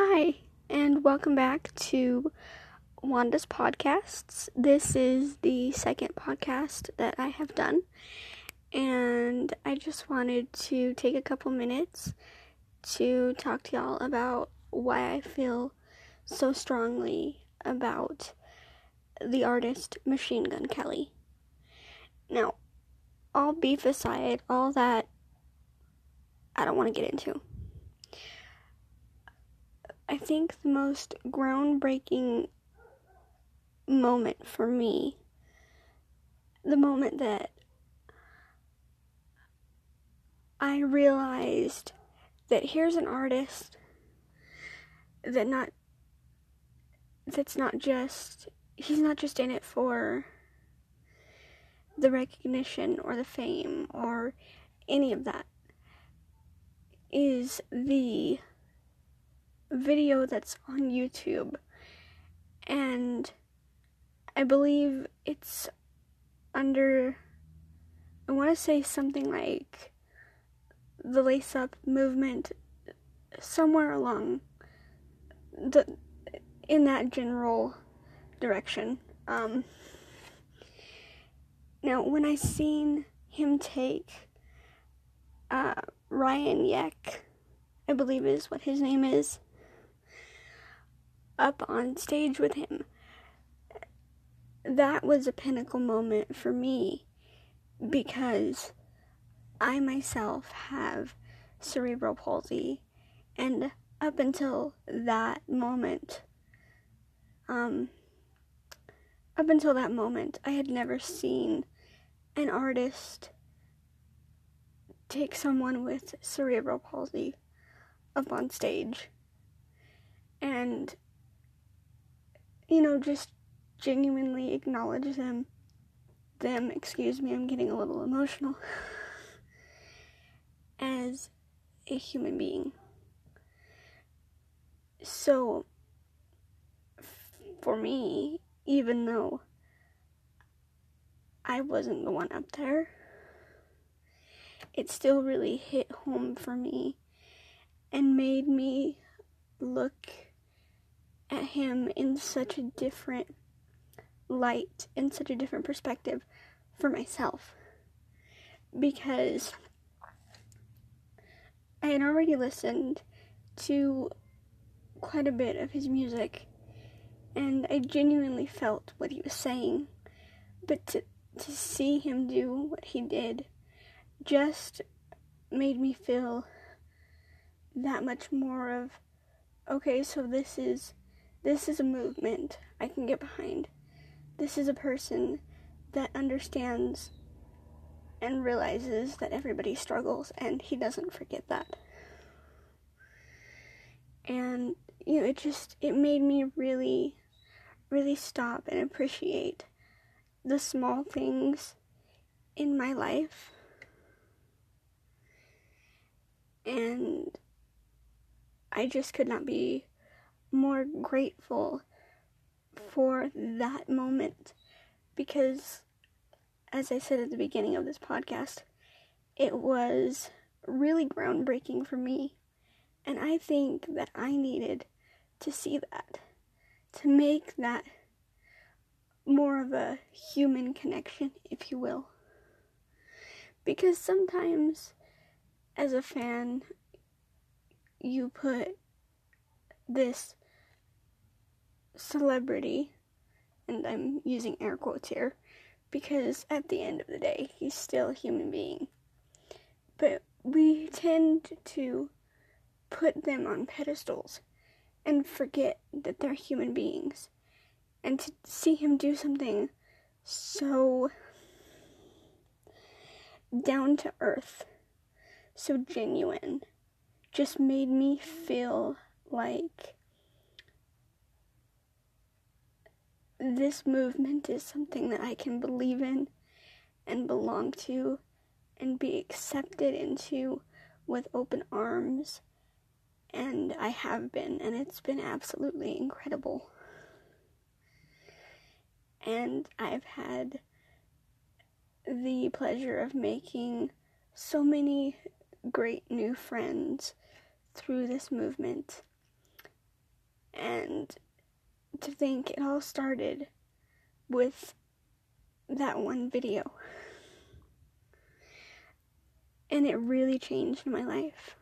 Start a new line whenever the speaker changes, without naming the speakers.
Hi, and welcome back to Wanda's podcasts. This is the second podcast that I have done, and I just wanted to take a couple minutes to talk to y'all about why I feel so strongly about the artist Machine Gun Kelly. Now, all beef aside, all that I don't want to get into. Think the most groundbreaking moment for me, the moment that I realized that here's an artist that not that's not just he's not just in it for the recognition or the fame or any of that is the video that's on YouTube, and I believe it's under, I want to say something like the lace up movement, somewhere along the in that general direction. Um, now, when I seen him take uh, Ryan Yek, I believe is what his name is, up on stage with him. That was a pinnacle moment for me because I myself have cerebral palsy, and up until that moment, um, up until that moment, I had never seen an artist take someone with cerebral palsy up on stage. And you know, just genuinely acknowledge them. Them, excuse me, I'm getting a little emotional. as a human being. So, for me, even though I wasn't the one up there, it still really hit home for me and made me him in such a different light, in such a different perspective for myself. Because I had already listened to quite a bit of his music and I genuinely felt what he was saying. But to, to see him do what he did just made me feel that much more of okay, so this is this is a movement I can get behind. This is a person that understands and realizes that everybody struggles and he doesn't forget that. And you know, it just it made me really really stop and appreciate the small things in my life. And I just could not be more grateful for that moment because, as I said at the beginning of this podcast, it was really groundbreaking for me. And I think that I needed to see that, to make that more of a human connection, if you will. Because sometimes, as a fan, you put this celebrity, and I'm using air quotes here, because at the end of the day, he's still a human being. But we tend to put them on pedestals and forget that they're human beings. And to see him do something so down to earth, so genuine, just made me feel like this movement is something that I can believe in and belong to and be accepted into with open arms. And I have been, and it's been absolutely incredible. And I've had the pleasure of making so many great new friends through this movement And to think it all started with that one video. And it really changed my life.